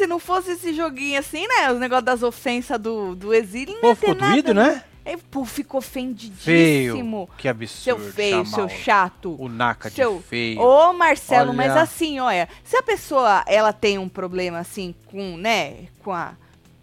Se não fosse esse joguinho assim, né? O negócio das ofensas do, do exílio, Pô, ficou nada, doído, né? É, pô, ficou ofendidíssimo. Feio. Que absurdo. Seu feio, seu chato. O Naka Seu- de feio. Ô, Marcelo, mas Olha. assim, olha, se a pessoa, ela tem um problema assim com, né, com a,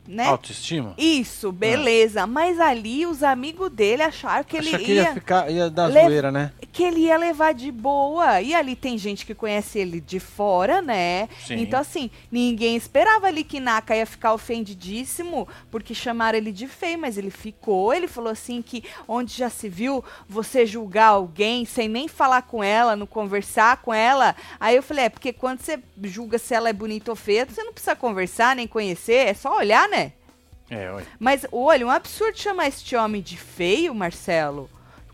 né? Autoestima? Isso, beleza. Mas ali os amigos dele acharam que ele que ia, ia, ficar, ia dar Le- zoeira, né? que ele ia levar de boa. E ali tem gente que conhece ele de fora, né? Sim. Então assim, ninguém esperava ali que Naka ia ficar ofendidíssimo porque chamaram ele de feio, mas ele ficou. Ele falou assim que onde já se viu você julgar alguém sem nem falar com ela, não conversar com ela. Aí eu falei, é porque quando você julga se ela é bonita ou feia, você não precisa conversar nem conhecer, é só olhar, né? É, olha. Mas, olha, um absurdo chamar este homem de feio, Marcelo.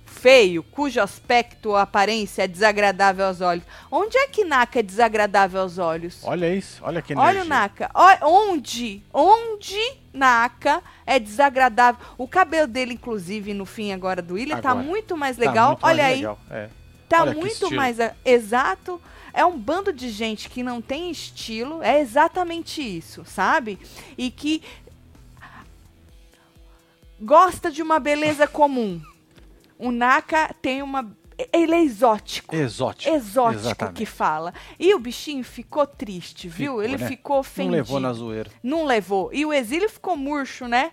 Feio, cujo aspecto ou aparência é desagradável aos olhos. Onde é que Naka é desagradável aos olhos? Olha isso, olha que energia. Olha o Naka. Ó, onde? Onde Naka é desagradável? O cabelo dele, inclusive, no fim agora do William, tá Agora. muito mais Tá legal. muito mais olha aí. legal, é. Tá Olha muito mais a- exato. É um bando de gente que não tem estilo. É exatamente isso, sabe? E que gosta de uma beleza comum. O Naka tem uma. Ele é exótico. Exótico. Exótico Exatamente. que fala. E o bichinho ficou triste, viu? Ficou, Ele né? ficou Não ofendido. levou na zoeira. Não levou. E o exílio ficou murcho, né?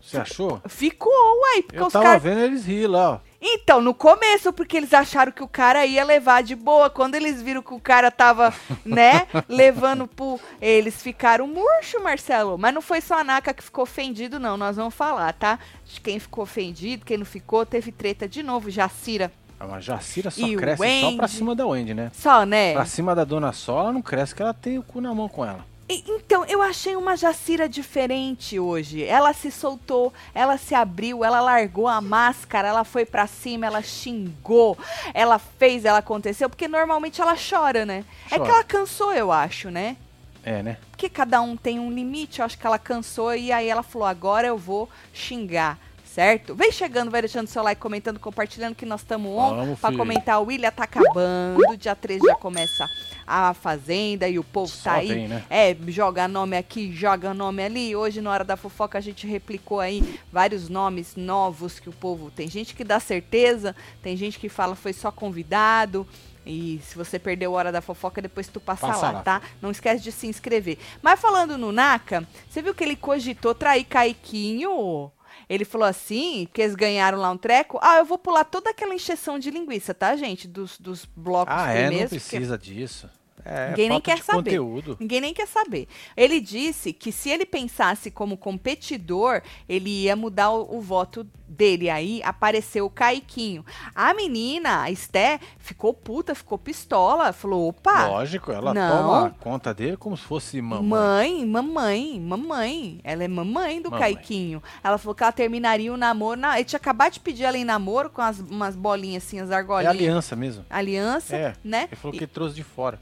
Você achou? Ficou, uai. Porque Eu os tava vendo eles rir lá, ó. Então, no começo, porque eles acharam que o cara ia levar de boa. Quando eles viram que o cara tava, né, levando pro. Eles ficaram murcho, Marcelo. Mas não foi só a Naka que ficou ofendido, não. Nós vamos falar, tá? De quem ficou ofendido, quem não ficou, teve treta de novo. Jacira. Ah, Mas Jacira só E cresce só pra cima da Wendy, né? Só, né? Pra cima da Dona Sol, ela não cresce, que ela tem o cu na mão com ela. Então, eu achei uma Jacira diferente hoje. Ela se soltou, ela se abriu, ela largou a máscara, ela foi pra cima, ela xingou, ela fez, ela aconteceu, porque normalmente ela chora, né? É Chora. que ela cansou, eu acho, né? É, né? Porque cada um tem um limite, eu acho que ela cansou e aí ela falou: agora eu vou xingar. Certo? Vem chegando, vai deixando seu like, comentando, compartilhando que nós estamos on filho. comentar. O William tá acabando. Dia 13 já começa a Fazenda e o povo Só tá aí. vem, né? É, joga nome aqui, joga nome ali. Hoje, na hora da fofoca, a gente replicou aí vários nomes novos que o povo. Tem gente que dá certeza, tem gente que fala foi só convidado. E se você perdeu a hora da fofoca, depois tu passa, Passa lá, lá. tá? Não esquece de se inscrever. Mas falando no Naka, você viu que ele cogitou trair Caiquinho? Ele falou assim, que eles ganharam lá um treco. Ah, eu vou pular toda aquela encheção de linguiça, tá, gente? Dos, dos blocos Ah, é? Não primeiros. porque- precisa disso. É, Ninguém nem quer saber. conteúdo. Ninguém nem quer saber. Ele disse que se ele pensasse como competidor, ele ia mudar o, o voto dele. Aí apareceu o Caiquinho. A menina, a Esté, ficou puta, ficou pistola. Falou: opa, Lógico, ela não. toma conta dele como se fosse mamãe. Mãe, mamãe, mamãe. Ela é mamãe do Mamãe. Caiquinho. Ela falou que ela terminaria o namoro. Na... Ele tinha acabado de pedir ela em namoro com as, umas bolinhas assim, as É argolinhas. aliança mesmo. Aliança, É. né? Ele falou E- que trouxe de fora.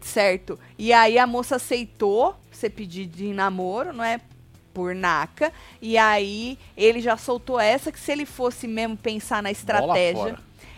Certo. E aí a moça aceitou você pedir de namoro, não é? Por naca. E aí ele já soltou essa que se ele fosse mesmo pensar na estratégia,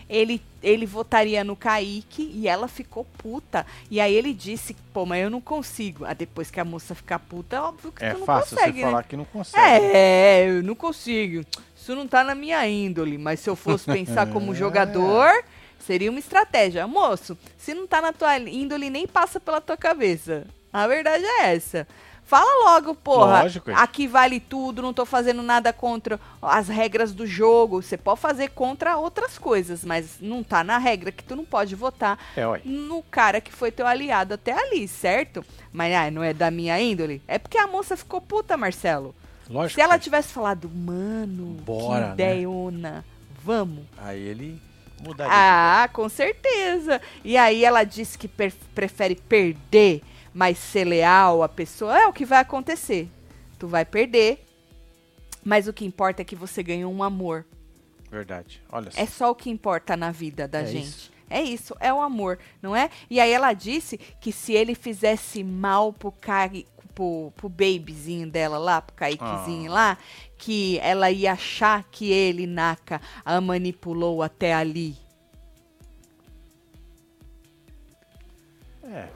ele, ele votaria no Kaique e ela ficou puta. E aí ele disse, pô, mas eu não consigo. Ah, depois que a moça ficar puta, é óbvio que É tu não fácil consegue, você né? falar que não consegue. né? É, eu não consigo. Isso não tá na minha índole, mas se eu fosse pensar como É. jogador, seria uma estratégia. Moço, se não tá na tua índole, nem passa pela tua cabeça. A verdade é essa. Fala logo, porra. Lógico. Aqui vale tudo, não tô fazendo nada contra as regras do jogo. Você pode fazer contra outras coisas, mas não tá na regra que tu não pode votar É, no cara que foi teu aliado até ali, certo? Mas ah, não é da minha índole? É porque a moça ficou puta, Marcelo. Lógico. Se ela tivesse falado, mano, Bora, que né? ideiona, vamos. Aí ele mudaria. Ah, com certeza. E aí ela disse que per- prefere perder, mas ser leal à pessoa. É o que vai acontecer. Tu vai perder, mas o que importa é que você ganhou um amor. Verdade. Olha só. É só o que importa na vida da É gente. isso. É isso, é o amor, não é? E aí ela disse que se ele fizesse mal pro, Kai, pro, pro babyzinho dela lá, pro Kaiquezinho ah. lá, que ela ia achar que ele, Naka, a manipulou até ali. É.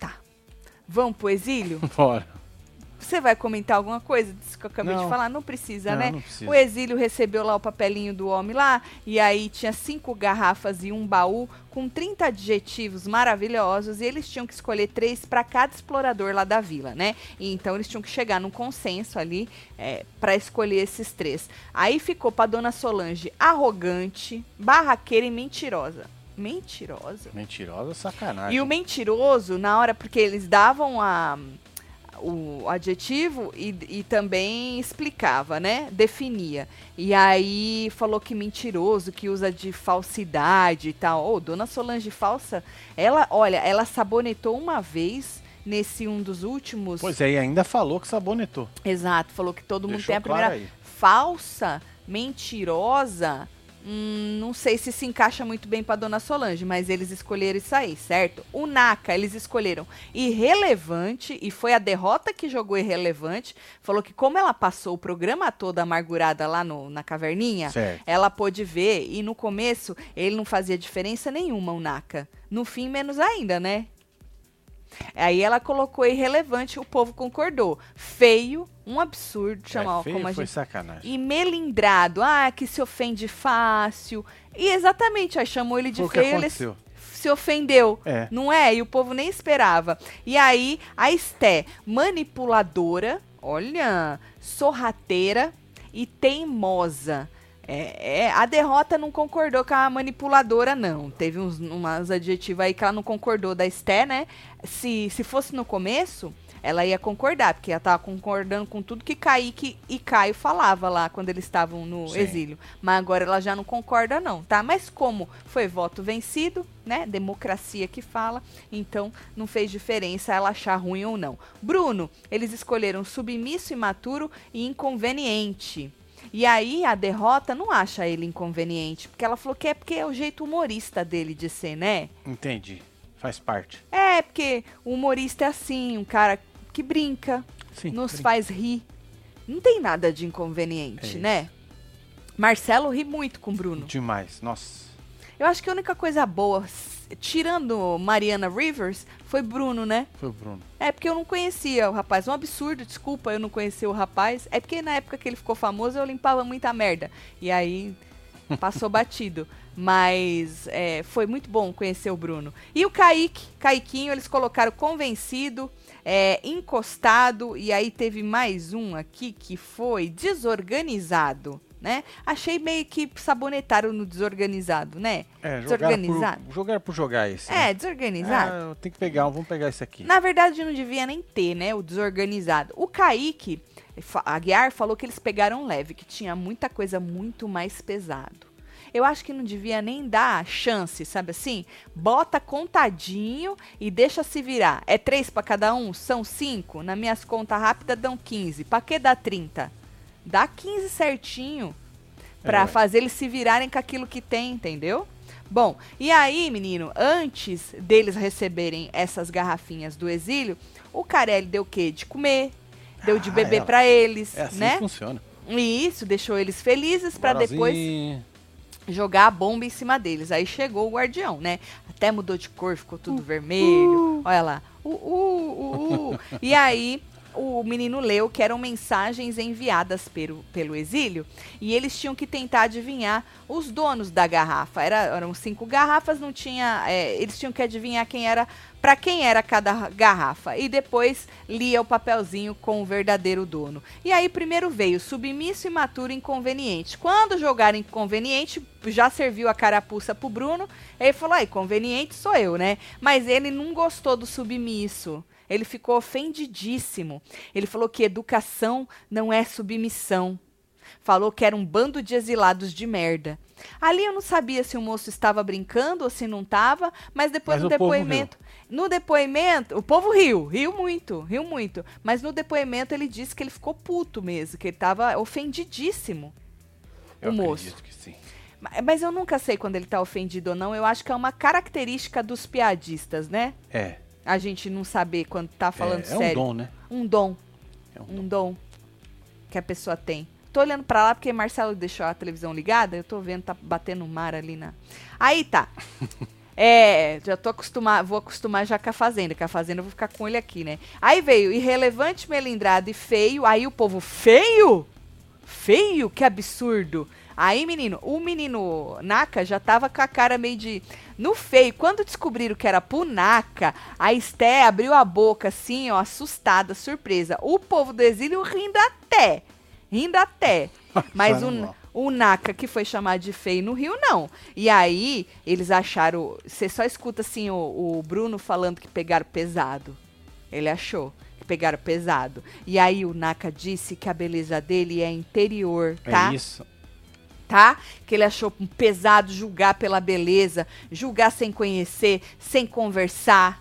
Tá. Vamos pro exílio? Bora. Você vai comentar alguma coisa disso que eu acabei Não. de falar? Não precisa, Não, né? não precisa. O exílio recebeu lá o papelinho do homem lá, e aí tinha cinco garrafas e um baú com 30 adjetivos maravilhosos, e eles tinham que escolher três para cada explorador lá da vila, né? E então eles tinham que chegar num consenso ali é, para escolher esses três. Aí ficou pra dona Solange arrogante, barraqueira e mentirosa. Mentirosa? Mentirosa sacanagem. E o mentiroso, na hora, porque eles davam a, o adjetivo e, e também explicava, né? Definia. E aí falou que mentiroso, que usa de falsidade e tal. Ô, dona Solange falsa, ela, olha, ela sabonetou uma vez nesse um dos últimos. Pois é, e ainda falou que sabonetou. Exato, falou que todo mundo Deixou tem a primeira claro falsa, mentirosa. Hum, não sei se se encaixa muito bem pra dona Solange, mas eles escolheram isso aí, certo? O Naka, eles escolheram irrelevante, e foi a derrota que jogou irrelevante. Falou que, como ela passou o programa todo amargurada lá no, na caverninha, Certo. ela pôde ver, e no começo ele não fazia diferença nenhuma, o Naka. No fim, menos ainda, né? Aí ela colocou irrelevante, o povo concordou. Feio, um absurdo, chamar é, feio como a foi gente. sacanagem. E melindrado, ah, que se ofende fácil. E exatamente, aí chamou ele de Foi feio, ele se ofendeu. É. Não é? E o povo nem esperava. E aí, a Esté, manipuladora, olha, sorrateira e teimosa. É, é, a derrota não concordou com a manipuladora, não. Teve uns umas adjetivos aí que ela não concordou da Esté, né? Se, se fosse no começo, ela ia concordar, porque ela tava concordando com tudo que Kaique e Caio falava lá quando eles estavam no Sim. exílio. Mas agora ela já não concorda, não, tá? Mas como foi voto vencido, né? Democracia que fala, então não fez diferença ela achar ruim ou não. Bruno, eles escolheram submisso, imaturo e inconveniente. E aí a derrota não acha ele inconveniente, porque ela falou que é porque é o jeito humorista dele de ser, né? Entendi. Faz parte. É, porque o humorista é assim, um cara que brinca, Sim. nos brin- faz rir. Não tem nada de É inconveniente, isso. né? Marcelo ri muito com o Bruno. Demais. Nossa. Eu acho que a única coisa boa, tirando Mariana Rivers, foi Bruno, né? Foi o Bruno. É porque eu não conhecia o rapaz. Um absurdo, desculpa, eu não conhecia o rapaz. É porque na época que ele ficou famoso eu limpava muita merda. E aí passou batido. Mas é, foi muito bom conhecer o Bruno. E o Kaique, Kaiquinho, eles colocaram convencido, é, encostado. E aí teve mais um aqui que foi desorganizado. Né? Achei meio que sabonetaram no desorganizado, né? É, Desorganizado. por, jogar por jogar esse. né? É, desorganizado. Ah, tem que pegar vamos pegar esse aqui. Na verdade, não devia nem ter, né? O desorganizado. O Kaique, fa- a Guiar falou que eles pegaram leve, que tinha muita coisa muito mais pesado. Eu acho que não devia nem dar chance, sabe assim? Bota contadinho e deixa se virar. É três pra cada um? São cinco? Na minhas contas rápidas dão 15. Pra que dá 30? Dá 15 certinho. Pra É. fazer eles se virarem com aquilo que tem, entendeu? Bom, e aí, menino, antes deles receberem essas garrafinhas do exílio, o Carelli deu o quê? De comer, deu de Ah, beber ela- pra eles, É assim né? que funciona. E isso deixou eles felizes pra depois jogar a bomba em cima deles. Aí chegou o guardião, né? Até mudou de cor, ficou tudo vermelho. Olha lá. Uh, uh, uh, uh. e aí o menino leu que eram mensagens enviadas pelo, pelo exílio e eles tinham que tentar adivinhar os donos da garrafa. Era, eram cinco garrafas, não tinha. é, eles tinham que adivinhar quem era. Para quem era cada garrafa. E depois lia o papelzinho com o verdadeiro dono. E aí primeiro veio submisso, imaturo inconveniente. Quando jogaram inconveniente, já serviu a carapuça pro Bruno. Ele falou: "Aí, conveniente sou eu, né?" Mas ele não gostou do submisso. Ele ficou ofendidíssimo. Ele falou que educação não é submissão. Falou que era um bando de exilados de merda. Ali eu não sabia se o moço estava brincando ou se não estava, mas depois Mas no depoimento, no depoimento, o povo riu, riu muito, riu muito, mas no depoimento ele disse que ele ficou puto mesmo, que ele estava ofendidíssimo. Eu o moço. acredito que sim. Ma- Mas eu nunca sei quando ele tá ofendido ou não. Eu acho que é uma característica dos piadistas, né? É. A gente não saber quando tá falando é, é sério. um dom, né? Um dom. É um Um dom que a pessoa tem. Tô olhando pra lá porque Marcelo deixou a televisão ligada. Eu tô vendo, tá batendo mar ali na. Aí tá. É, já tô acostumado, vou acostumar já com a Fazenda, que a Fazenda eu vou ficar com ele aqui, né? Aí veio irrelevante, melindrado e feio, aí o povo, feio? Feio? Que absurdo. Aí, menino, o menino Naka já tava com a cara meio de. No feio, quando descobriram que era pro Naka, a Esté abriu a boca assim, ó, assustada, surpresa. O povo do exílio rindo até. Rindo até. Mas o, o Naka, que foi chamado de feio no Rio, não. E aí, eles acharam. Você só escuta assim o, o Bruno falando que pegaram pesado. Ele achou que pegaram pesado. E aí o Naka disse que a beleza dele é interior, tá? É isso tá? Que ele achou pesado julgar pela beleza, julgar sem conhecer, sem conversar.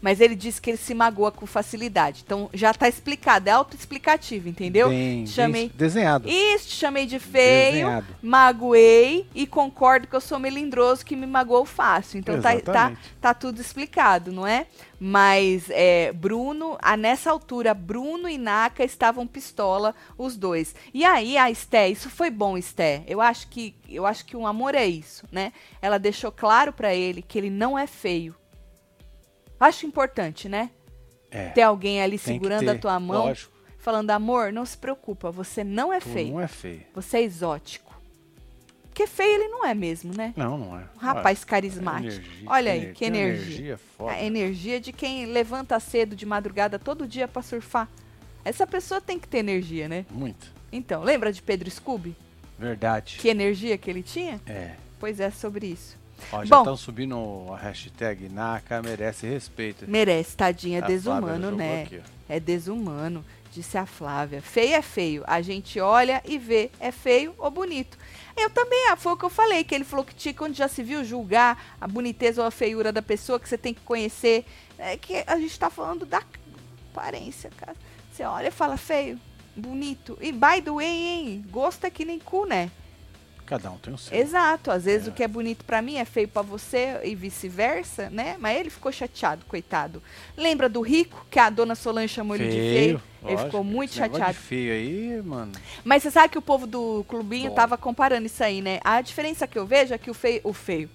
Mas ele disse que ele se magoa com facilidade. Então já tá explicado, é autoexplicativo, entendeu? Bem, chamei bem desenhado. Isso, chamei de feio, desenhado. magoei e concordo que eu sou melindroso que me magoou fácil. Então tá, tá, tá tudo explicado, não é? Mas é, Bruno, a, nessa altura, Bruno e Naka estavam pistola, os dois. E aí a Esté, isso foi bom, Esté. Eu acho que eu acho que um amor é isso, né? Ela deixou claro para ele que ele não é feio Acho importante, né? É, ter alguém ali segurando a tua mão, lógico. falando, amor, não se preocupa, você não é tu feio. Não é feio. Você é exótico. Porque feio ele não é mesmo, né? Não, não é. Um rapaz carismático. Energia, Olha aí, que energia. energia a energia de quem levanta cedo de madrugada todo dia para surfar. Essa pessoa tem que ter energia, né? Muito. Então, lembra de Pedro Scooby? Verdade. Que energia que ele tinha? É. Pois é, sobre isso. Ó, já estão subindo a hashtag Naka merece respeito. Merece, tadinha, é desumano, né? Aqui, é desumano, disse a Flávia. Feio é feio. A gente olha e vê, é feio ou bonito. Eu também, ah, foi o que eu falei, que ele falou que tinha, quando já se viu julgar a boniteza ou a feiura da pessoa, que você tem que conhecer. É que a gente tá falando da aparência, cara. Você olha e fala feio, bonito. E by the way, hein? Gosto é que nem cu, né? Cada um tem o seu. Exato. Às vezes é. o que é bonito para mim é feio para você e vice-versa, né? Mas ele ficou chateado, coitado. Lembra do rico que a dona Solange chamou feio, ele de feio? Lógico, ele ficou muito chateado. De feio aí, mano. Mas você sabe que o povo do clubinho Bom. tava comparando isso aí, né? A diferença que eu vejo é que o feio, o feio.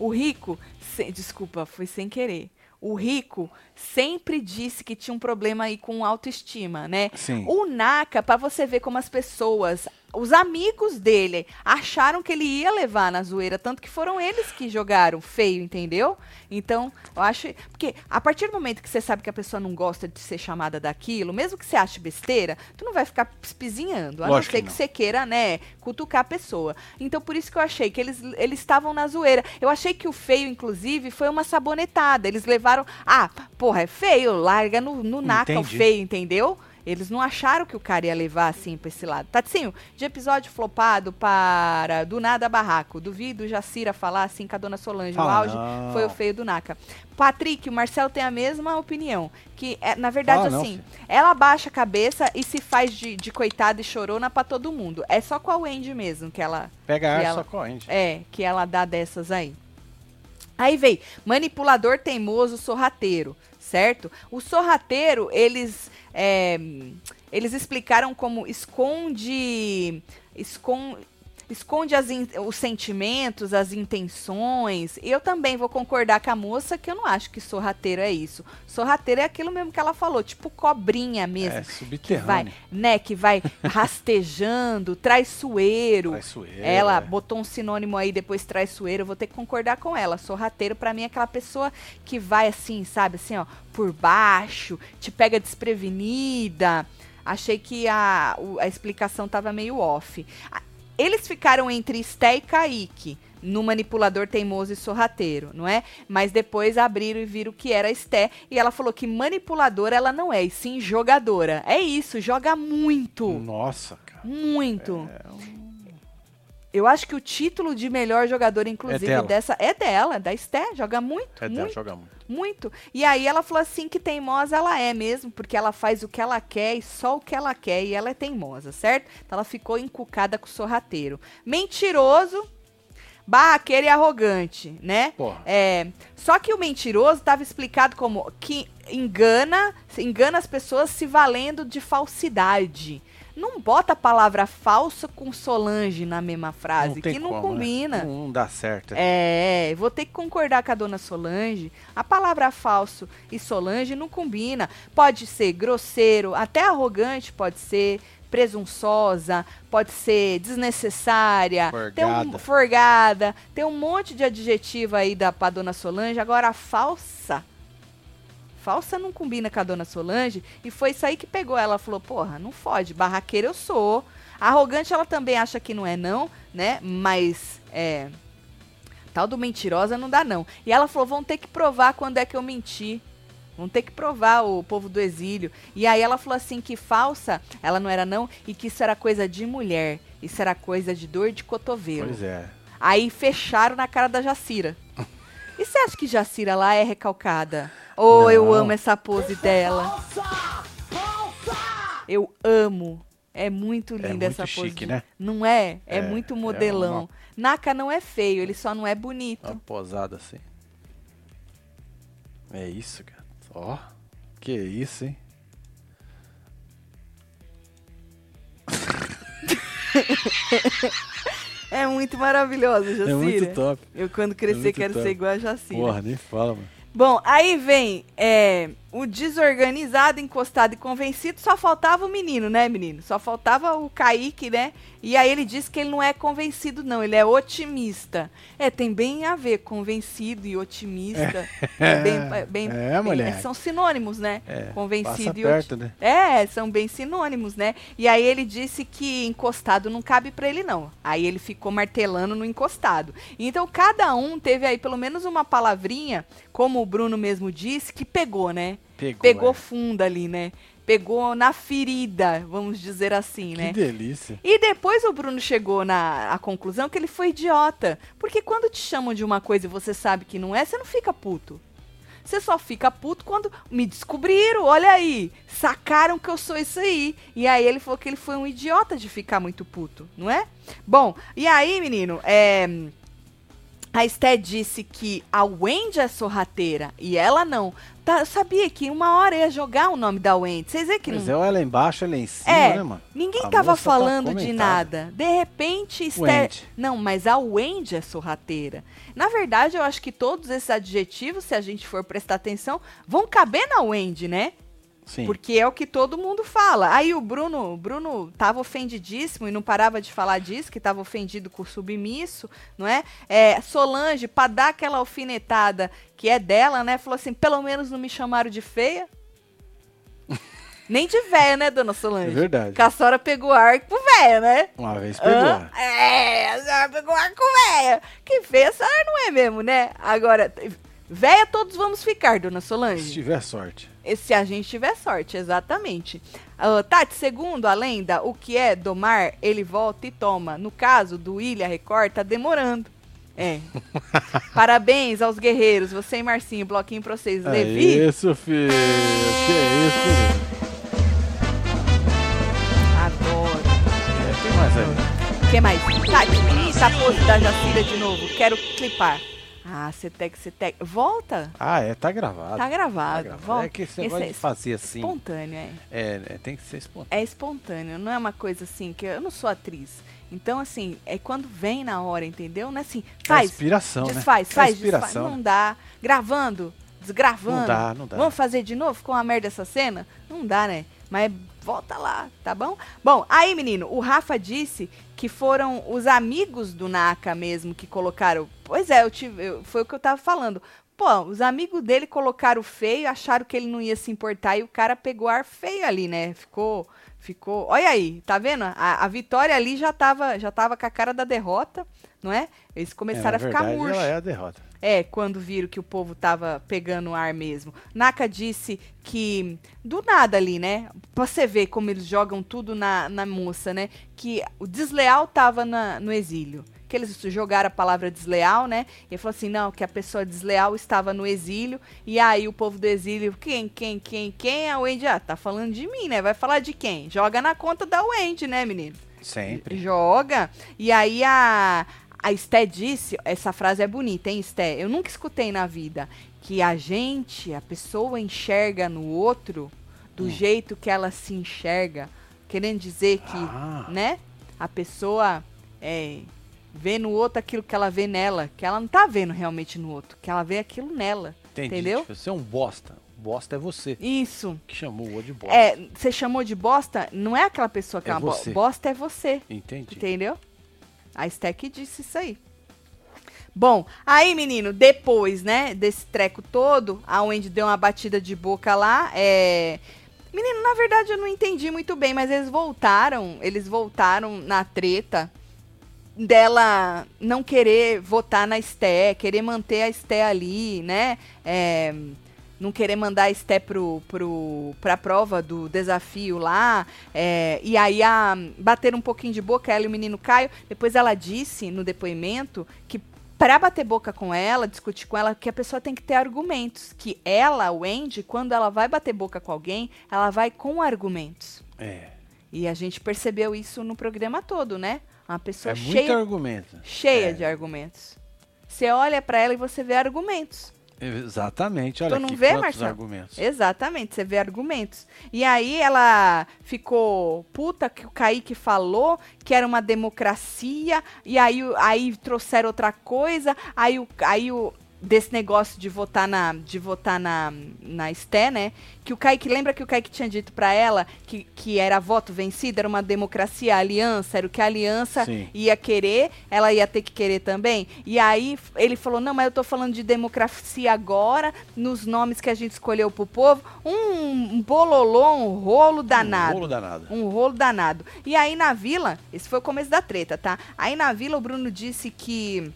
O rico, se, desculpa, foi sem querer o rico sempre disse que tinha um problema aí com autoestima, né? Sim. O Naka, para você ver como as pessoas os amigos dele acharam que ele ia levar na zoeira, tanto que foram eles que jogaram feio, entendeu? Então, eu acho. Porque a partir do momento que você sabe que a pessoa não gosta de ser chamada daquilo, mesmo que você ache besteira, tu não vai ficar espizinhando. A Lógico não ser que, que você queira, né, cutucar a pessoa. Então, por isso que eu achei que eles eles estavam na zoeira. Eu achei que o feio, inclusive, foi uma sabonetada. Eles levaram. Ah, porra, é feio, larga no, no naca o feio, entendeu? Eles não acharam que o cara ia levar assim pra esse lado. Tatinho, de episódio flopado para Do Nada Barraco. Duvido Jacira falar assim com a dona Solange. Fala, o auge não. foi o feio do Naka. Patrick, o Marcelo tem a mesma opinião. Que, é, na verdade, assim, não, ela baixa a cabeça e se faz de, de coitada e chorona pra todo mundo. É só com a Wendy mesmo que ela. Pega que ela, só com a Wendy. É, que ela dá dessas aí. Aí vem, manipulador teimoso sorrateiro, certo? O sorrateiro, eles é, eles explicaram como esconde, esconde esconde in, os sentimentos, as intenções. Eu também vou concordar com a moça que eu não acho que sorrateiro é isso. Sorrateiro é aquilo mesmo que ela falou, tipo cobrinha mesmo. É, subterrâneo. Que vai, né, que vai rastejando, traiçoeiro. Traiçoeiro. Ela é. botou um sinônimo aí depois traiçoeiro, eu vou ter que concordar com ela. Sorrateiro para mim é aquela pessoa que vai assim, sabe, assim, ó, por baixo, te pega desprevenida. Achei que a, a explicação estava meio off. Eles ficaram entre Sté e Kaique no manipulador teimoso e sorrateiro, não é? Mas depois abriram e viram que era Esté e ela falou que manipuladora ela não é, e sim jogadora. É isso, joga muito. Nossa, cara. Muito. É um... Eu acho que o título de melhor jogadora, inclusive, é dessa é dela, da Esté, joga muito. É muito. dela, joga muito muito. E aí ela falou assim que teimosa ela é mesmo, porque ela faz o que ela quer e só o que ela quer e ela é teimosa, certo? Então ela ficou encucada com o sorrateiro. Mentiroso, barraqueiro e arrogante, né? Porra. É, só que o mentiroso estava explicado como que engana, engana as pessoas se valendo de falsidade. Não bota a palavra falsa com Solange na mesma frase, Não que não como, né? combina. Não, não dá certo. É, vou ter que concordar com a dona Solange. A palavra falso e Solange não combina. Pode ser grosseiro, até arrogante pode ser, presunçosa, pode ser desnecessária, tem um, Forgada. forgada, tem um monte de adjetivo aí da pra dona Solange. Agora, a falsa. Falsa não combina com a dona Solange. E foi isso aí que pegou ela. Falou, porra, não fode. Barraqueira eu sou. Arrogante ela também acha que não é não, né? Mas, é... Tal do mentirosa não dá não. E ela falou, vão ter que provar quando é que eu menti. Vão ter que provar o povo do exílio. E aí ela falou assim que falsa, ela não era não, e que isso era coisa de mulher. Isso era coisa de dor de cotovelo. Pois é. Aí fecharam na cara da Jacira. E você acha que Jacira lá é recalcada? Oh, eu Não. amo essa pose dela. Eu amo. É muito linda muito essa pose. chique, né? Não é? É, É, muito é modelão. uma- Naka não é feio, ele só não é bonito. Uma posada assim. É isso, cara. Ó. Que isso, hein? É muito maravilhosa, Jacira. É muito top. Eu quando É crescer muito quero top. ser igual a Jacira. Porra, nem fala, mano. Bom, aí vem é, o desorganizado, encostado e convencido. Só faltava o menino, né, menino? Só faltava o Kaique, né? E aí ele disse que ele não é convencido, não. Ele é otimista. É, tem bem a ver convencido e otimista. É, bem, é bem- É, bem- mulher. são sinônimos, né? É, convencido e otimista. né? É, são bem sinônimos, né? E aí ele disse que encostado não cabe pra ele, não. Aí ele ficou martelando no encostado. Então cada um teve aí pelo menos uma palavrinha, como o Bruno mesmo disse, que pegou, né? Pegou. Pegou é. fundo ali, né? Pegou na ferida, vamos dizer assim, Que né? delícia. E depois o Bruno chegou na a conclusão que ele foi idiota. Porque quando te chamam de uma coisa e você sabe que não é, você não fica puto. Você só fica puto quando me descobriram, olha aí, sacaram que eu sou isso aí. E aí ele falou que ele foi um idiota de ficar muito puto, não é? Bom, e aí, menino, é. A Esté disse que a Wendy é sorrateira e ela não. Tá, eu sabia que uma hora ia jogar o nome da Wendy. Vocês veem que Mas não. é ela embaixo, ela em cima, É, né, mano? Ninguém A tava tá falando de comentada. nada. De repente, Esté... Não, mas a Wendy é sorrateira. Na verdade, eu acho que todos esses adjetivos, se a gente for prestar atenção, vão caber na Wendy, né? Sim. Porque é o que todo mundo fala. Aí o Bruno, Bruno tava ofendidíssimo e não parava de falar disso, que tava ofendido com o submisso, não é? é Solange, pra dar aquela alfinetada que é dela, né? Falou assim: pelo menos não me chamaram de feia. Nem de véia, né, dona Solange? É verdade. Que a senhora pegou arco véia, né? Uma vez pegou. Hã? É, a senhora pegou arco véia. Que feia a senhora não é mesmo, né? Agora, véia todos vamos ficar, dona Solange. Se tiver sorte. E Se a gente tiver sorte, exatamente. Ah, Tati, segundo a lenda, o que é domar, ele volta e toma. No caso do Ilha Record, tá demorando. É. Parabéns aos guerreiros. Você e Marcinho, bloquinho pra vocês. É Levi, isso, filho. Que é isso, filho. adoro. É, tem mais aí. O que mais? Tati, essa pose da Jacira de novo. Quero clipar. Ah, Cetec, Cetec. Volta? Ah, é, tá gravado. Tá gravado. gravado. Volta. É que Esse negócio é fazer assim. Espontâneo, é. É, é, tem que ser espontâneo. é espontâneo, não é uma coisa assim, que eu não sou atriz. Então, assim, é quando vem na hora, entendeu? Não é assim, É faz, inspiração, né? desfaz, É faz, desfaz. inspiração. Não dá. Gravando, desgravando. Não dá, não dá. Vamos fazer de novo? Ficou uma merda essa cena? Não dá, né? Mas volta lá, tá bom? Bom, aí, menino, o Rafa disse que foram os amigos do Naka mesmo que colocaram. Pois é, eu tive, eu- foi o que eu tava falando. Pô, os amigos dele colocaram feio, acharam que ele não ia se importar e o cara pegou ar feio ali, né? Ficou, ficou. Olha aí, tá vendo? A, a vitória ali já tava, já tava com a cara da derrota, não é? Eles É, começaram na a ficar verdade, murchos. ela é a derrota. É, quando viram que o povo tava pegando ar mesmo. Naka disse que, do nada ali, né? Pra você ver como eles jogam tudo na, na moça, né? Que o desleal tava na- no exílio. Que eles jogaram a palavra desleal, né? E ele falou assim: não, que a pessoa desleal estava no exílio. E aí o povo do exílio, quem, quem, quem, quem? A Wendy, ah, tá falando de mim, né? Vai falar de quem? Joga na conta da Wendy, né, menino? Sempre. Joga. E aí a, a Esté disse, essa frase é bonita, hein, Esté? Eu nunca escutei na vida que a gente, a pessoa enxerga no outro do Hum. jeito que ela se enxerga Querendo dizer que, Ah. né? A pessoa é, vê no outro aquilo que ela vê nela, que ela não tá vendo realmente no outro, que ela vê aquilo nela. Entendi. Entendeu? Você é um bosta. Bosta é você Isso. que chamou o outro de bosta. É, você chamou de bosta, não é aquela pessoa que é, É uma bo- você. bosta, é você. Entendi. Entendeu? A Stack disse isso aí. Bom, aí, menino, depois, né, desse treco todo, a Wendy deu uma batida de boca lá, é... Menino, na verdade eu não entendi muito bem, mas eles voltaram, eles voltaram na treta dela não querer votar na Esté, querer manter a Esté ali, né, é, não querer mandar a Esté pro, pro, pra prova do desafio lá, é, e aí a, bateram um pouquinho de boca, ela e o menino Caio. Depois ela disse no depoimento que para bater boca com ela, discutir com ela, que a pessoa tem que ter argumentos. Que ela, o Andy, quando ela vai bater boca com alguém, ela vai com argumentos. É. E a gente percebeu isso no programa todo, né? Uma pessoa É muito cheia, argumento. cheia É. de argumentos. Você olha para ela e você vê argumentos. Exatamente. Olha Tu não vê, Marcelo? argumentos. Exatamente, você vê argumentos. E aí ela ficou puta que o Kaique falou que era uma democracia, e aí, aí trouxeram outra coisa, aí o, aí o desse negócio de votar na de votar na na Esté, né? Que o Kaique lembra que o Kaique tinha dito pra ela que, que era voto vencido, era uma democracia, a aliança, era o que a aliança Sim. ia querer, ela ia ter que querer também. E aí ele falou: não, mas eu tô falando de democracia agora, nos nomes que a gente escolheu pro povo. Um, um bololô, um rolo danado. Um rolo danado. Um rolo danado. E aí na vila, esse foi o começo da treta, tá? Aí na vila o Bruno disse que.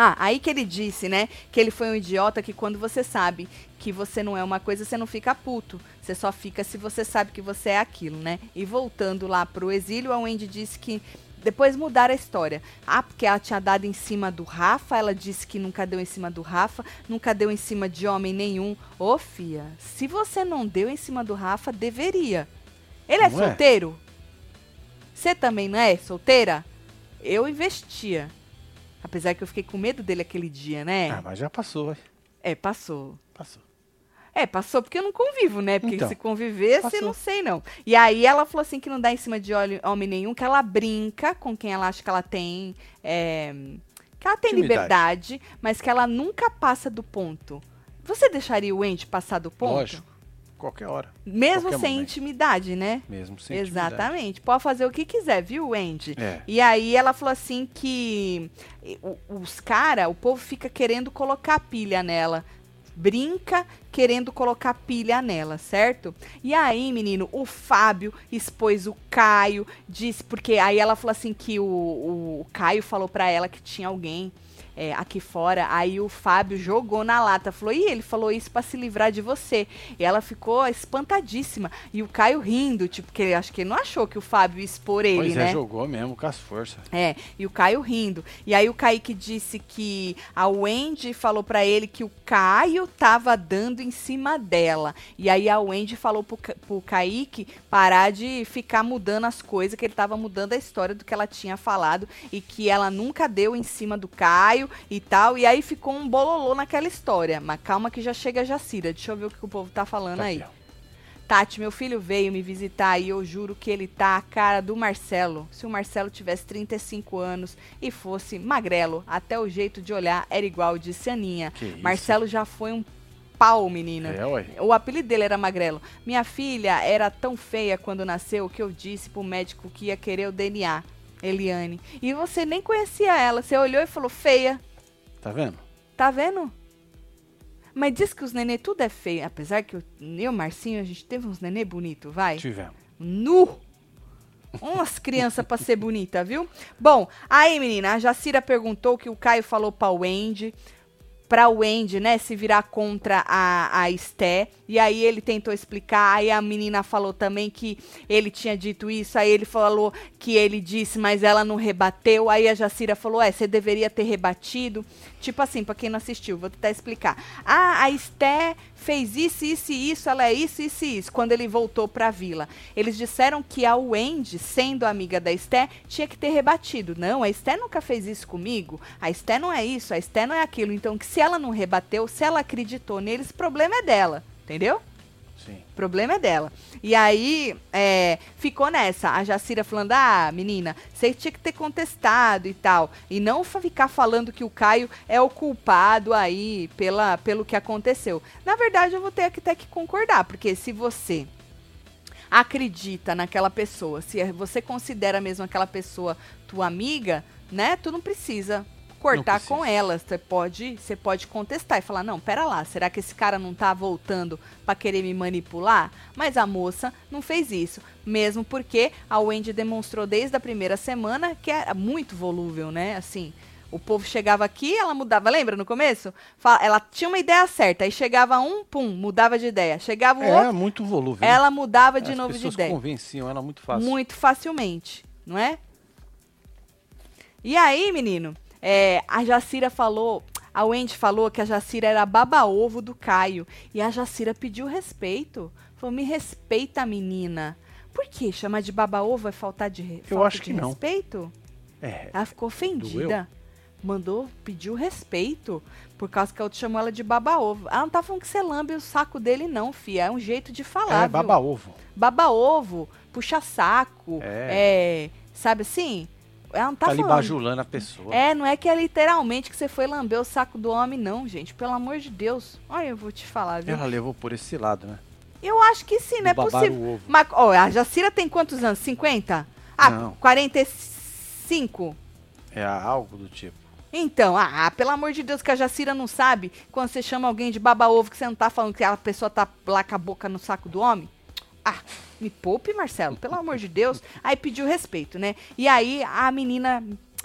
Ah, aí que ele disse, né? Que ele foi um idiota que quando você sabe que você não é uma coisa, você não fica puto. Você só fica se você sabe que você é aquilo, né? E voltando lá pro exílio, a Wendy disse que depois mudaram a história. Ah, porque ela tinha dado em cima do Rafa, ela disse que nunca deu em cima do Rafa, nunca deu em cima de homem nenhum. Ô, fia, se você não deu em cima do Rafa, deveria. Ele é Não é? solteiro? Você também não é solteira? Eu investia. Apesar que eu fiquei com medo dele aquele dia, né? Ah, mas já passou, vai. É, passou. Passou. É, passou porque eu não convivo, né? Porque Então, se convivesse, passou. não sei não. E aí ela falou assim que não dá em cima de homem nenhum, que ela brinca com quem ela acha que ela tem. é, que ela tem Intimidade. liberdade, mas que ela nunca passa do ponto. Você deixaria o Andy passar do ponto? Lógico. Qualquer hora. Mesmo qualquer sem momento. intimidade, né? Mesmo sem intimidade. Exatamente. Pode fazer o que quiser, viu, Andy? É. E aí ela falou assim que os cara, o povo fica querendo colocar pilha nela. Brinca querendo colocar pilha nela, certo? E aí, menino, o Fábio expôs o Caio, disse, porque aí ela falou assim que o, o Caio falou pra ela que tinha alguém é, aqui fora, aí o Fábio jogou na lata, falou, ih, ele falou isso pra se livrar de você. E ela ficou espantadíssima. E o Caio rindo, tipo, porque acho que ele não achou que o Fábio ia expor ele, Pois né? é, jogou mesmo com as forças. É, e o Caio rindo. E aí o Kaique disse que a Wendy falou pra ele que o Caio tava dando em cima dela. E aí a Wendy falou pro, Ca- pro Kaique parar de ficar mudando as coisas, que ele tava mudando a história do que ela tinha falado e que ela nunca deu em cima do Caio e tal. E aí ficou um bololô naquela história. Mas calma que já chega a Jacira. Deixa eu ver o que o povo tá falando Tá aí. Tati, meu filho veio me visitar e eu juro que ele tá a cara do Marcelo. Se o Marcelo tivesse 35 anos e fosse magrelo, até o jeito de olhar era igual, disse a Aninha. Que isso. Marcelo já foi um pau, menina. É, ué. O apelido dele era Magrelo. Minha filha era tão feia quando nasceu que eu disse pro médico que ia querer o DNA. Eliane. E você nem conhecia ela. Você olhou e falou, feia. Tá vendo? Tá vendo? Mas diz que os nenê tudo é feio. Apesar que eu, e o Marcinho, a gente teve uns nenê bonito, vai? Tivemos. Nu! Umas crianças pra ser bonita, viu? Bom, aí, menina, a Jacira perguntou o que o Caio falou pra Wendy. Pra Wendy, né, se virar contra a, a Esté. E aí ele tentou explicar. Aí a menina falou também que ele tinha dito isso. Aí ele falou que ele disse, mas ela não rebateu. Aí a Jacira falou: É, você deveria ter rebatido. Tipo assim, pra quem não assistiu, vou tentar explicar. Ah, a Esté fez isso, isso e isso, ela é isso, isso e isso, quando ele voltou pra vila. Eles disseram que a Wendy, sendo amiga da Esté, tinha que ter rebatido. Não, a Esté nunca fez isso comigo. A Esté não é isso, a Esté não é aquilo. Então, que se ela não rebateu, se ela acreditou neles, o problema é dela. Entendeu? Sim. O problema é dela. E aí, é, ficou nessa. A Jacira falando: ah, menina, você tinha que ter contestado e tal. E não ficar falando que o Caio é o culpado aí pela, pelo que aconteceu. Na verdade, eu vou ter que ter que concordar, porque se você acredita naquela pessoa, se você considera mesmo aquela pessoa tua amiga, né? Tu não precisa cortar com ela. Você pode, você pode contestar e falar: "Não, pera lá, será que esse cara não tá voltando pra querer me manipular?" Mas a moça não fez isso, mesmo porque a Wendy demonstrou desde a primeira semana que é muito volúvel, né? Assim, o povo chegava aqui, ela mudava, lembra no começo? Ela tinha uma ideia certa, aí chegava um, pum, mudava de ideia. Chegava o É, outro, muito volúvel. né? ela mudava de As novo de pessoas ideia. convenciam ela muito fácil. Muito facilmente, não é? E aí, menino, é, a Jacira falou, a Wendy falou que a Jacira era baba-ovo do Caio. E a Jacira pediu respeito. Falou, me respeita, menina. Por que chamar de baba-ovo é faltar de, re- Eu acho que não. respeito? É, Ela ficou ofendida. Mandou, pediu respeito. Por causa que a outra chamou ela de baba-ovo. Ela não tá falando que você lambe o saco dele, não, fia. É um jeito de falar, é baba-ovo. baba-ovo, puxa-saco, É. é, sabe assim? Ela não tá, Tá ali falando. bajulando a pessoa. É, não é que é literalmente que você foi lamber o saco do homem, não, gente. Pelo amor de Deus. Olha, eu vou te falar, viu? Ela levou por esse lado, né? Eu acho que sim, não é possível. Mas, ó, a Jacira tem quantos anos? 50? Ah, Não. 45? É algo do tipo. Então, ah, ah, pelo amor de Deus, que a Jacira não sabe quando você chama alguém de baba-ovo que você não tá falando que a pessoa tá lá com a boca no saco do homem? Ah, me poupe, Marcelo, pelo amor de Deus. Aí pediu respeito, né? E aí a menina,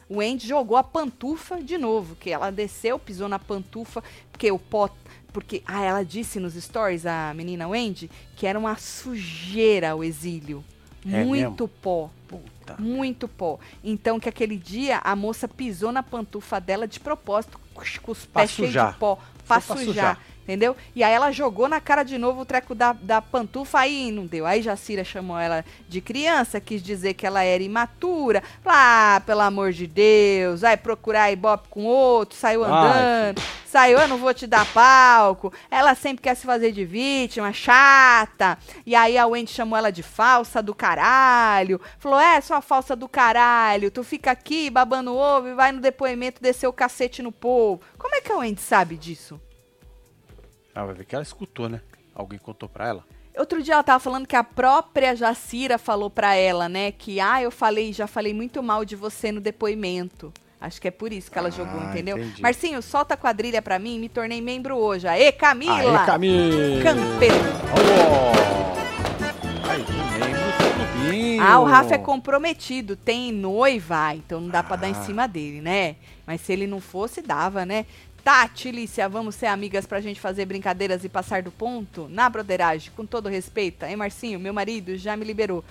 o Andy, jogou a pantufa de novo, que ela desceu, pisou na pantufa, porque o pó. Porque, ah, ela disse nos stories, a menina Wendy, que era uma sujeira o exílio. É Muito mesmo? pó. Puta. Muito pó. Então, que aquele dia a moça pisou na pantufa dela de propósito, com os pés cheios de pó, pra sujar, sujar. Entendeu? E aí ela jogou na cara de novo o treco da, da pantufa, aí não deu. Aí Jacira chamou ela de criança, quis dizer que ela era imatura. Ah, pelo amor de Deus, vai procurar ibope com outro, saiu Ai, andando. Saiu, eu não vou te dar palco. Ela sempre quer se fazer de vítima, chata. E aí a Wendy chamou ela de falsa do caralho. Falou: é, sua falsa do caralho. Tu fica aqui babando ovo e vai no depoimento descer o cacete no povo. Como é que a Wendy sabe disso? Ah, vai ver que ela escutou, né? Alguém contou pra ela. Outro dia ela tava falando que a própria Jacira falou pra ela, né, que ah, eu falei, já falei muito mal de você no depoimento. Acho que é por isso que ela jogou, Ah, entendeu? entendi. Marcinho, solta a quadrilha pra mim, me tornei membro hoje. Aê, Camila! Aê, Camila! Campeão. Oh! Aí, membro clubinho. Ah, o Rafa é comprometido, tem noiva, então não dá pra dar em Ah. cima dele, né? Mas se ele não fosse, dava, né? Tati, Lícia, vamos ser amigas pra gente fazer brincadeiras e passar do ponto? Na broderagem, com todo respeito. Hein, Marcinho? Meu marido já me liberou.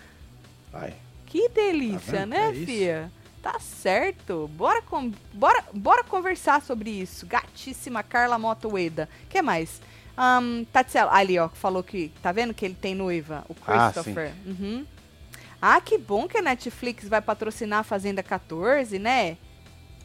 Vai. Que delícia, vendo? né, É fia? Tá certo. Bora, com, bora, bora conversar sobre isso. Gatíssima Carla Motoeda. que mais? Um, ali, ó, falou que. Tá vendo que ele tem noiva? O Ah, Christopher. Uhum. Ah, que bom que a Netflix vai patrocinar a Fazenda 14, né?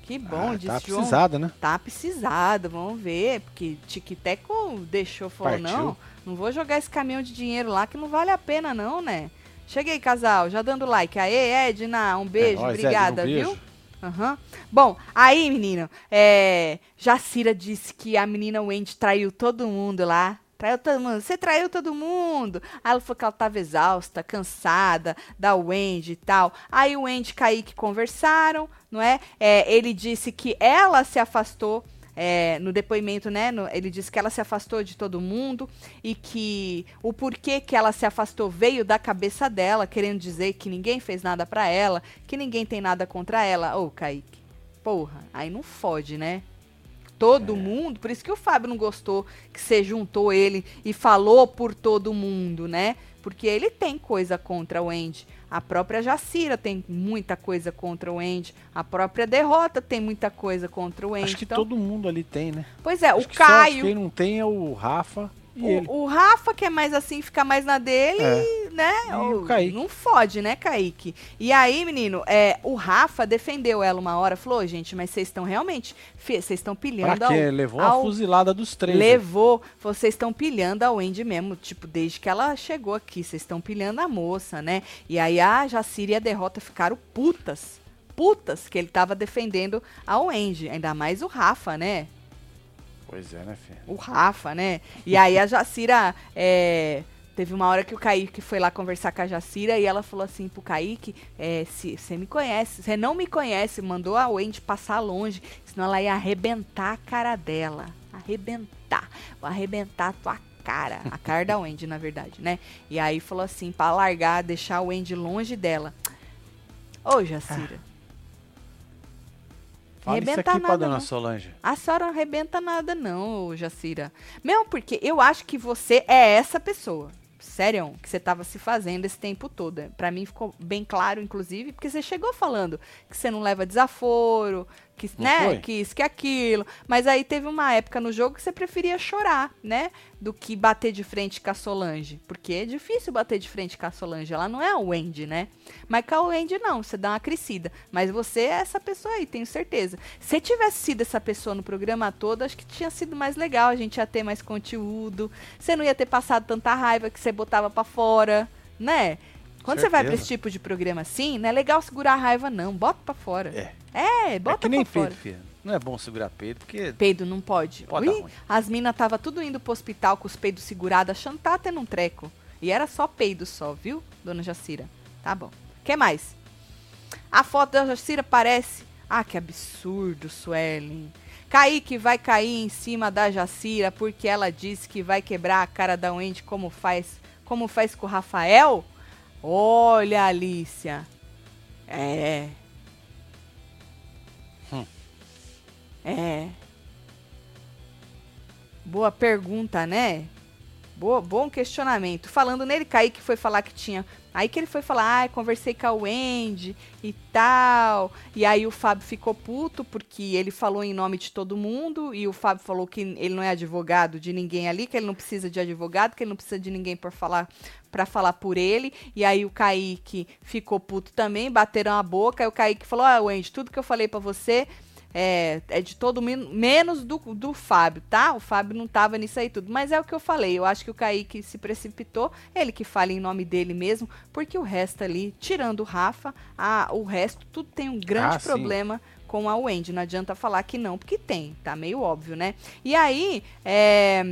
Que bom, ah, disse tá João. precisada, né? Tá precisado, vamos ver. Porque Tiquiteco deixou, falou, Partiu. não, não vou jogar esse caminhão de dinheiro lá que não vale a pena não, né? Cheguei, casal, já dando like. Aê, Edna, um beijo, É nóis, obrigada, Edna, um viu? beijo. Aham. Bom, aí, menino, é, Jacira disse que a menina Wendy traiu todo mundo lá. Traiu todo mundo. Você traiu todo mundo. Aí ela falou que ela tava exausta, cansada da Wendy e tal. Aí o Wendy e Kaique conversaram, não é? É, Ele disse que ela se afastou é, no depoimento, né? no- ele disse que ela se afastou de todo mundo e que o porquê que ela se afastou veio da cabeça dela, querendo dizer que ninguém fez nada pra ela, que ninguém tem nada contra ela. Ô, Kaique, porra, aí não fode, né? Todo mundo, por isso que o Fábio não gostou que você juntou ele e falou por todo mundo, né? Porque ele tem coisa contra o Andy. A própria Jacira tem muita coisa contra o Andy. A própria Derrota tem muita coisa contra o Andy. Acho que Então, todo mundo ali tem, né? Pois é, Acho o Caio. quem não tem é o Rafa. O, o Rafa, que é mais assim, fica mais na dele, É. né? E o Kaique? Não fode, né, Kaique? E aí, menino, é, o Rafa defendeu ela uma hora, falou, "Ô, gente, mas vocês estão realmente, vocês estão pilhando Pra ao, quê? Levou ao- a fuzilada dos três. Levou. Vocês estão pilhando a Wendy mesmo, tipo, desde que ela chegou aqui. Vocês estão pilhando a moça, né? E aí a Jacira e a Derrota ficaram putas. Putas que ele tava defendendo a Wendy. Ainda mais o Rafa, né? Pois é, né, filho? O Rafa, né? E aí a Jacira. é, Teve uma hora que o Kaique foi lá conversar com a Jacira e ela falou assim pro Kaique: é, se você me conhece, você não me conhece, mandou a Wendy passar longe, senão ela ia arrebentar a cara dela. Arrebentar. Vou arrebentar a tua cara. A cara da Wendy, na verdade, né? E aí falou assim, pra largar, deixar a Wendy longe dela. Ô, Jacira. Fala isso aqui pra nada, dona não. Solange. A senhora não arrebenta nada, não, Jacira. Mesmo porque eu acho que você é essa pessoa. Sério, que você tava se fazendo esse tempo todo. Pra mim ficou bem claro, inclusive, porque você chegou falando que você não leva desaforo, que, Não né, foi? que isso, que aquilo. Mas aí teve uma época no jogo que você preferia chorar, né? Do que bater de frente com a Solange. Porque é difícil bater de frente com a Solange. Ela não é a Wendy, né? Mas com a Wendy não, você dá uma crescida. Mas você é essa pessoa aí, tenho certeza. Se tivesse sido essa pessoa no programa todo, acho que tinha sido mais legal. A gente ia ter mais conteúdo. Você não ia ter passado tanta raiva que você botava pra fora, né? Quando você vai pra Certeza. esse tipo de programa assim, não é legal segurar a raiva, não. Bota pra fora. É. É, bota é que nem pra fora. peito, filho. Não é bom segurar peito, porque Peido não pode. Pode Ui, as minas tava tudo indo pro hospital com os peidos segurados, achando que tava tendo um treco. E era só peido só, viu, dona Jacira? Tá bom. que mais? A foto da Jacira parece... Ah, que absurdo, Suelen. Kaique vai cair em cima da Jacira porque ela disse que vai quebrar a cara da Wendy como faz, como faz com o Rafael? Olha, Alicia. É. Hum. É. Boa pergunta, né? Boa, bom questionamento. Falando nele, Kaique foi falar que tinha. Aí que ele foi falar, ah, conversei com a Wendy e tal. E aí o Fábio ficou puto porque ele falou em nome de todo mundo. E o Fábio falou que ele não é advogado de ninguém ali, que ele não precisa de advogado, que ele não precisa de ninguém para falar para falar por ele. E aí o Kaique ficou puto também, bateram a boca. Aí o Kaique falou: Ah, Wendy, tudo que eu falei para você é, é de todo mundo, menos do, do Fábio, tá? O Fábio não tava nisso aí tudo. Mas é o que eu falei. Eu acho que o Kaique se precipitou. Ele que fala em nome dele mesmo. Porque o resto ali, tirando o Rafa, a, o resto, tudo tem um grande Ah, sim. problema com a Wendy. Não adianta falar que não, porque tem. Tá meio óbvio, né? E aí, é,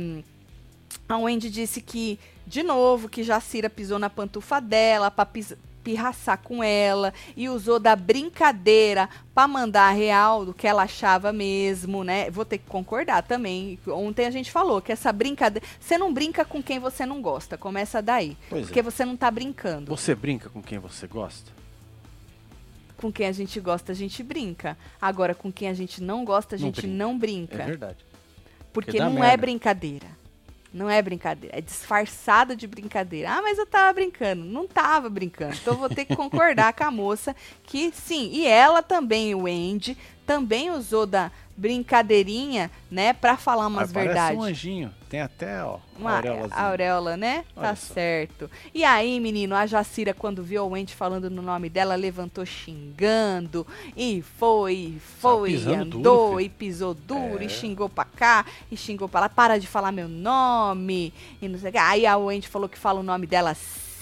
a Wendy disse que, de novo, que Jacira pisou na pantufa dela pra pis- pirraçar com ela e usou da brincadeira pra mandar a real do que ela achava mesmo, né? Vou ter que concordar também. Ontem a gente falou que essa brincadeira. Você não brinca com quem você não gosta. Começa daí. Pois porque é. você não tá brincando. Você brinca com quem você gosta? Com quem a gente gosta, a gente brinca. Agora, com quem a gente não gosta, a Não gente brinca. não brinca. É verdade. Porque Porque não é merda. brincadeira. Não é brincadeira. É disfarçada de brincadeira. Ah, mas eu tava brincando. Não tava brincando. Então vou ter que concordar com a moça que sim. E ela também, o Andy, também usou da brincadeirinha, né, pra falar umas Mas parece verdades. um anjinho. Tem até, ó, Uma auréola, né? Olha tá só. certo. E aí, menino, a Jacira, quando viu o Wendy falando no nome dela, levantou xingando. E foi, e foi, e andou, duro, e pisou duro, e É. xingou pra cá, e xingou pra lá. Para de falar meu nome. E não sei o que. Aí a Wendy falou que fala o nome dela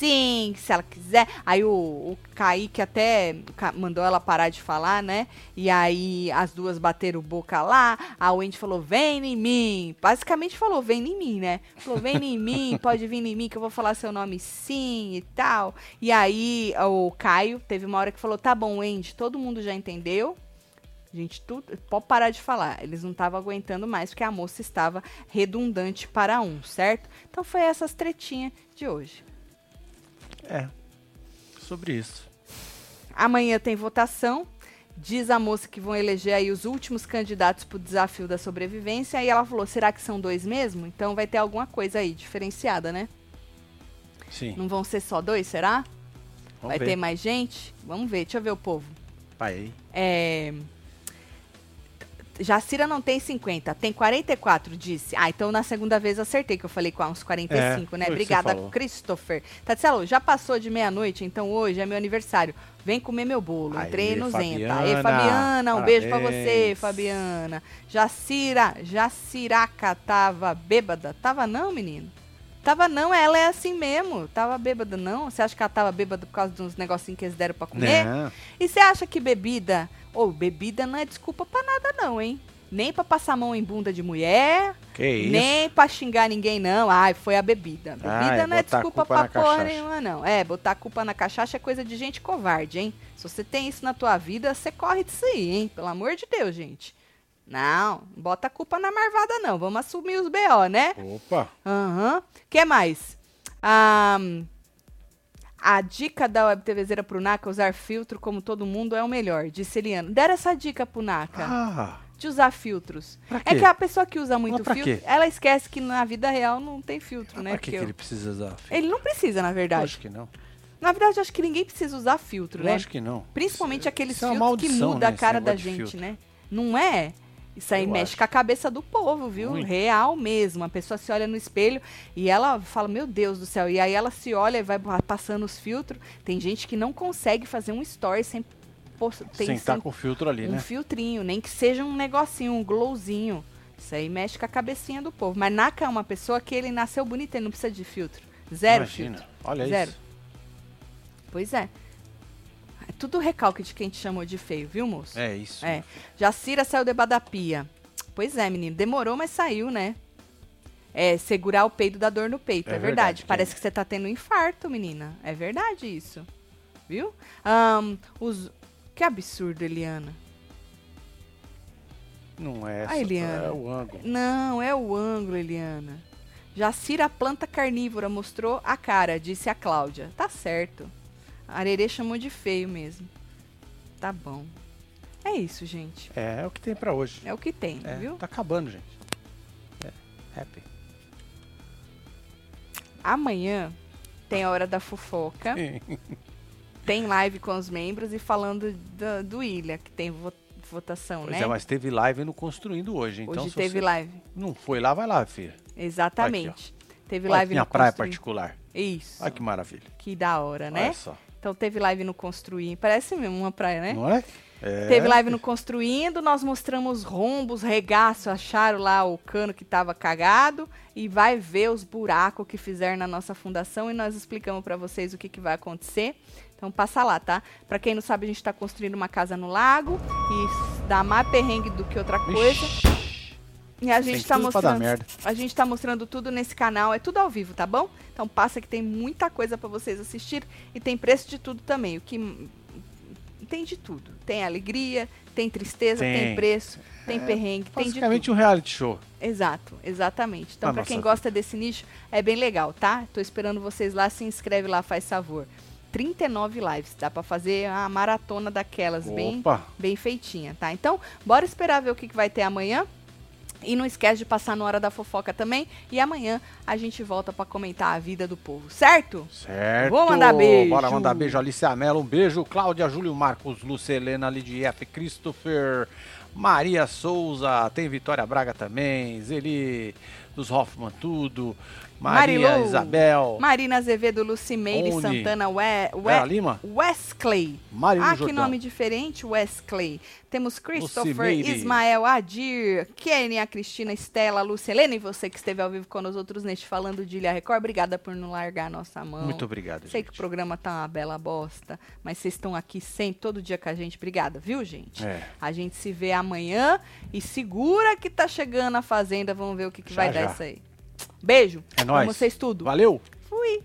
sim, se ela quiser. Aí o, o Kaique até mandou ela parar de falar, né? E aí as duas bateram boca lá. A Wendy falou, vem em mim. Basicamente falou, vem em mim, né? Falou, vem em mim, pode vir em mim que eu vou falar seu nome sim e tal. E aí o Caio teve uma hora que falou, tá bom, Wendy, todo mundo já entendeu. Gente, tudo, pode parar de falar. Eles não estavam aguentando mais porque a moça estava redundante para um, certo? Então foi essas tretinhas de hoje. É. Sobre isso. Amanhã tem votação. Diz a moça que vão eleger aí os últimos candidatos pro desafio da sobrevivência. Aí ela falou: será que são dois mesmo? Então vai ter alguma coisa aí diferenciada, né? Sim. Não vão ser só dois, será? Vamos vai ver. ter mais gente? Vamos ver, deixa eu ver o povo. Pai. É, Jacira não tem 50, tem 44, disse. Ah, então na segunda vez acertei, que eu falei com uns 45, É, né? Obrigada. Christopher. Tatselo, já passou de meia-noite, então hoje é meu aniversário. Vem comer meu bolo. Aê, Entrei no Zenta. Aê, Fabiana, um beijo pra você, parabéns. Fabiana. Jacira, Jaciraca tava bêbada. Tava não, menino? Tava não, ela é assim mesmo. Tava bêbada não? Você acha que ela tava bêbada por causa de uns negocinhos que eles deram pra comer? Não. E você acha que bebida, ou bebida não é desculpa pra nada não, hein? Nem pra passar a mão em bunda de mulher, Que isso? nem pra xingar ninguém não. Ai, foi a bebida. Bebida é não é desculpa na porra nenhuma não. É, botar a culpa na cachaça é coisa de gente covarde, hein? Se você tem isso na tua vida, você corre disso aí, hein? Pelo amor de Deus, gente. Não, bota a culpa na marvada não. Vamos assumir os BO, né? Opa. Aham. que mais? Ah, a dica da Web TVzeira pro Naka usar filtro como todo mundo é o melhor, disse Eliana. Deram essa dica pro Naka Ah, de usar filtros. É que a pessoa que usa muito filtro, quê? ela esquece que na vida real não tem filtro, né? pra que, que eu- ele precisa usar? filtro? ele não precisa, na verdade. Acho que não. Na verdade, eu acho que ninguém precisa usar filtro, Eu né? acho que não. Principalmente Isso- aqueles isso é filtros que maldição, mudam né, a cara da gente, filtro. né? Não é? Isso aí Eu mexe acho. com a cabeça do povo, viu? Muito. Real mesmo. A pessoa se olha no espelho e ela fala, meu Deus do céu. E aí ela se olha e vai pa- passando os filtros. Tem gente que não consegue fazer um story sem, tem, Sem estar sem com o filtro ali, um né? filtrinho, nem que seja um negocinho, um glowzinho. Isso aí mexe com a cabecinha do povo. Mas Naka é uma pessoa que ele nasceu bonito, ele não precisa de filtro. Zero Imagina. filtro. Olha Zero. isso. Pois é. É tudo recalque de quem te chamou de feio, viu, moço? É isso. É. Jacira saiu debaixo da pia. Pois é, menino. Demorou, mas saiu, né? É, segurar o peido da dor no peito. É, É verdade. verdade, quem- Parece que você tá tendo um infarto, menina. É verdade isso. Viu? Ahn, os... Que absurdo, Eliana. Não é Ah, essa. Eliana. É o ângulo. Não, é o ângulo, Eliana. Jacira, planta carnívora, mostrou a cara, disse a Cláudia. Tá certo. A Arerê chamou de feio mesmo. Tá bom. É isso, gente. É, é o que tem pra hoje. É o que tem, É, viu? tá acabando, gente. É, happy. Amanhã tem a hora da fofoca, tem live com os membros e falando do, do Ilha, que tem vo- votação, Pois né? é, mas teve live no Construindo hoje, então Hoje teve live. não foi lá, vai lá, filha. Exatamente. teve Olha live minha no praia Construir. particular. Isso. Olha que maravilha. Que da hora, né? Olha só. Então teve live no Construir. Parece mesmo uma praia, né? Não é? É. Teve live no Construindo, nós mostramos rombos, regaço, acharam lá o cano que tava cagado e vai ver os buracos que fizeram na nossa fundação e nós explicamos para vocês o que, que vai acontecer. Então passa lá, tá? Para quem não sabe, a gente tá construindo uma casa no lago e dá mais perrengue do que outra coisa. E a gente Tem tá mostrando, a gente tá mostrando tudo nesse canal, é tudo ao vivo, tá bom? Então passa que tem muita coisa para vocês assistir e tem preço de tudo também, o que tem de tudo. Tem alegria, tem tristeza, tem, Tem. preço, tem É, perrengue, tem de Basicamente tudo. um reality show. Exato, exatamente. Então, Ah, pra nossa quem gosta desse nicho, é bem legal, tá? Tô esperando vocês lá, se inscreve lá, faz favor. 39 lives, dá pra fazer a maratona daquelas, bem, Opa! bem feitinha, tá? Então, bora esperar ver o que, que vai ter amanhã. E não esquece de passar na hora da fofoca também. E amanhã a gente volta pra comentar a vida do povo, certo? Certo. Vou mandar beijo. Bora mandar beijo. Alice Amela, um beijo. Cláudia, Júlio Marcos, Lucelena, Lidia F, Christopher, Maria Souza, tem Vitória Braga também, Zeli dos Hoffman, tudo. Maria Marilou. Isabel, Marina Azevedo, Lucimeire Oni. Santana, We, We, Vera Lima, Wesley. Marino Ah, que Jordão. nome diferente, Wesley. Temos Christopher, Lucimeire. Ismael, Adir, Kenny, a Cristina, Estela, Lucelena e você que esteve ao vivo com nós outros neste Falando de Ilha Record. Obrigada por não largar a nossa mão. Muito obrigado. Sei gente. que o programa tá uma bela bosta, mas vocês estão aqui sempre, todo dia com a gente. Obrigada, viu, gente? É. A gente se vê amanhã e segura que tá chegando a Fazenda. Vamos ver o que, que Já, vai já. dar isso aí. Beijo. É nóis. Amo vocês tudo. Valeu. Fui.